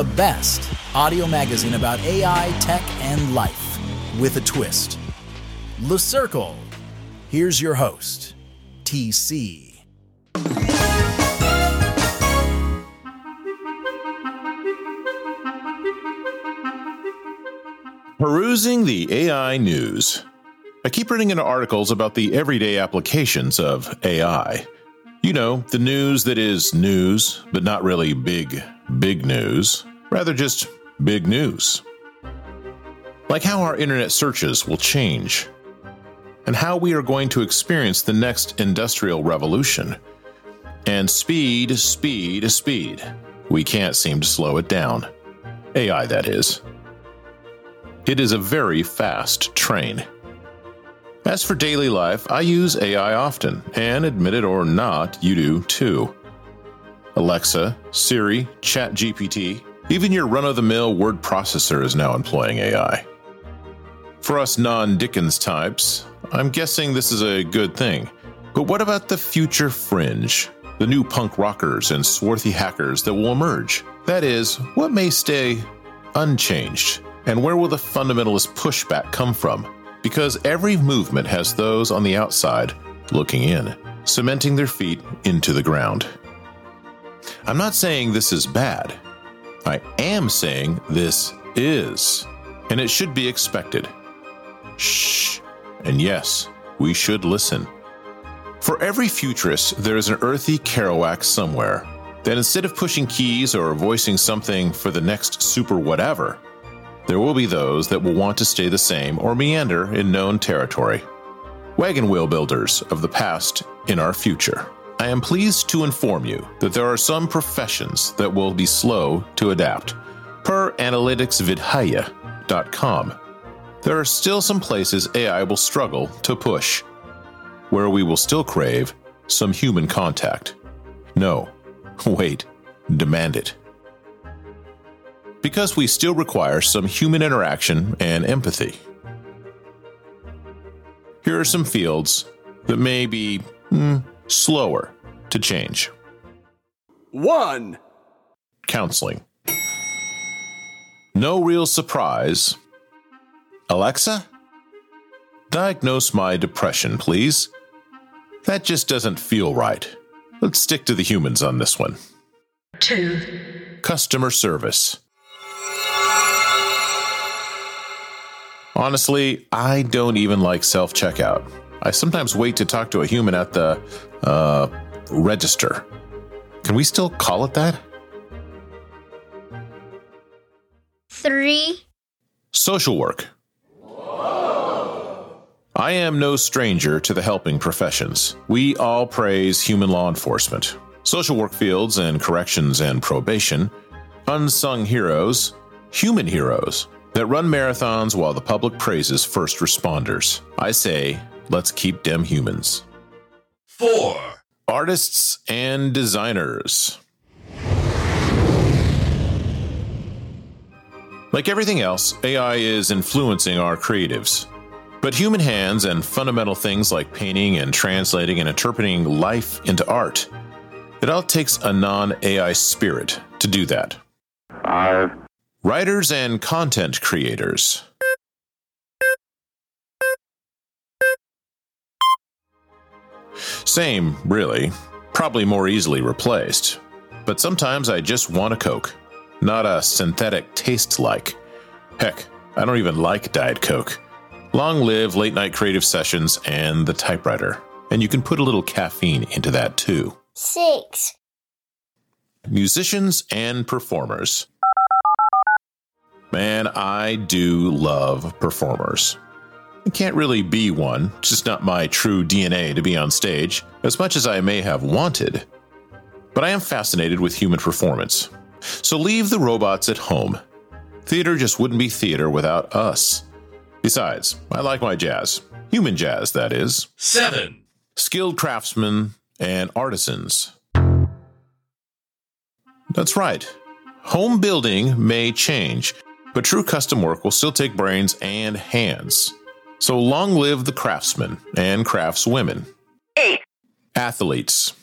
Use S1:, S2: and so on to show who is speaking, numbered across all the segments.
S1: best audio magazine about AI, tech, and life with a twist. Le Circle. Here's your host, TC.
S2: Perusing the AI news. I keep running into articles about the everyday applications of AI. You know, the news that is news, but not really big, big news, rather just big news. Like how our internet searches will change, and how we are going to experience the next industrial revolution. And speed, speed, speed. We can't seem to slow it down. AI, that is. It is a very fast train. As for daily life, I use AI often, and admit it or not, you do too. Alexa, Siri, ChatGPT, even your run of the mill word processor is now employing AI. For us non Dickens types, I'm guessing this is a good thing. But what about the future fringe? The new punk rockers and swarthy hackers that will emerge? That is, what may stay unchanged? And where will the fundamentalist pushback come from? Because every movement has those on the outside looking in, cementing their feet into the ground. I'm not saying this is bad. I am saying this is, and it should be expected. Shh. And yes, we should listen. For every futurist, there is an earthy Kerouac somewhere that instead of pushing keys or voicing something for the next super whatever, there will be those that will want to stay the same or meander in known territory. Wagon wheel builders of the past in our future. I am pleased to inform you that there are some professions that will be slow to adapt. Per analyticsvidhya.com, there are still some places AI will struggle to push, where we will still crave some human contact. No, wait, demand it because we still require some human interaction and empathy. Here are some fields that may be mm, slower to change.
S3: 1.
S2: Counseling. No real surprise. Alexa? Diagnose my depression, please. That just doesn't feel right. Let's stick to the humans on this one.
S4: 2.
S2: Customer service. Honestly, I don't even like self checkout. I sometimes wait to talk to a human at the uh, register. Can we still call it that?
S4: 3.
S2: Social work. I am no stranger to the helping professions. We all praise human law enforcement, social work fields and corrections and probation, unsung heroes, human heroes that run marathons while the public praises first responders. I say, let's keep them humans.
S3: 4.
S2: Artists and designers. Like everything else, AI is influencing our creatives. But human hands and fundamental things like painting and translating and interpreting life into art, it all takes a non AI spirit to do that.
S5: 5.
S2: Writers and content creators. Same, really. Probably more easily replaced. But sometimes I just want a Coke, not a synthetic taste like. Heck, I don't even like Diet Coke. Long live late night creative sessions and the typewriter. And you can put a little caffeine into that too.
S4: 6.
S2: Musicians and performers. Man, I do love performers. I can't really be one, it's just not my true DNA to be on stage, as much as I may have wanted. But I am fascinated with human performance. So leave the robots at home. Theater just wouldn't be theater without us. Besides, I like my jazz. Human jazz, that is.
S3: 7.
S2: Skilled craftsmen and artisans. That's right. Home building may change, but true custom work will still take brains and hands. So long live the craftsmen and craftswomen.
S5: Eight.
S2: Athletes.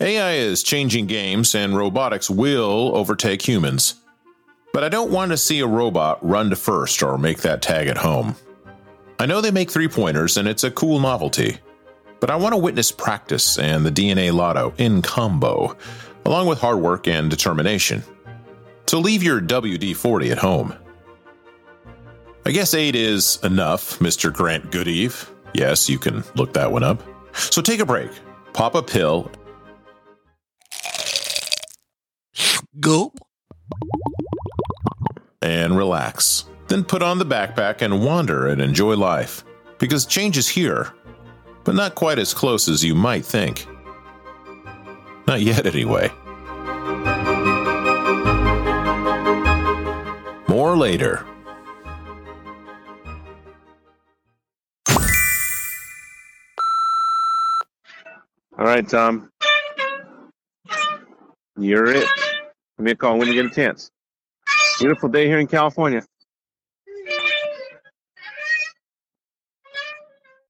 S2: AI is changing games and robotics will overtake humans. But I don't want to see a robot run to first or make that tag at home. I know they make three pointers and it's a cool novelty, but I want to witness practice and the DNA lotto in combo, along with hard work and determination. So leave your WD 40 at home. I guess 8 is enough, Mr. Grant Goodeve. Yes, you can look that one up. So take a break, pop a pill.
S5: Gulp.
S2: And relax. Then put on the backpack and wander and enjoy life. Because change is here, but not quite as close as you might think. Not yet, anyway. More later.
S6: All right, Tom. You're it. Give me a call when you get a chance. Beautiful day here in California.